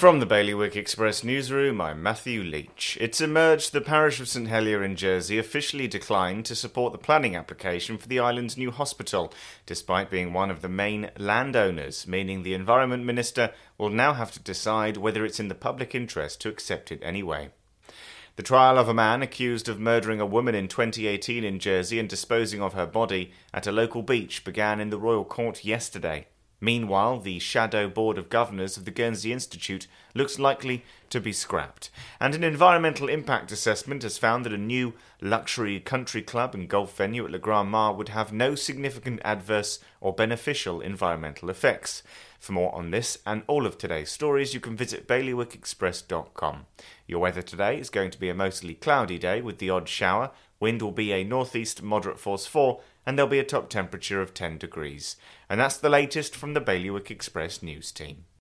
From the Bailiwick Express newsroom, I'm Matthew Leach. It's emerged the parish of St Helier in Jersey officially declined to support the planning application for the island's new hospital, despite being one of the main landowners, meaning the Environment Minister will now have to decide whether it's in the public interest to accept it anyway. The trial of a man accused of murdering a woman in 2018 in Jersey and disposing of her body at a local beach began in the Royal Court yesterday. Meanwhile, the shadow board of governors of the Guernsey Institute looks likely to be scrapped, and an environmental impact assessment has found that a new luxury country club and golf venue at Le Grande Mare would have no significant adverse or beneficial environmental effects. For more on this and all of today's stories, you can visit bailiwickexpress.com. Your weather today is going to be a mostly cloudy day with the odd shower. Wind will be a northeast moderate force 4 and there'll be a top temperature of 10 degrees. And that's the latest from the Bailiwick Express news team.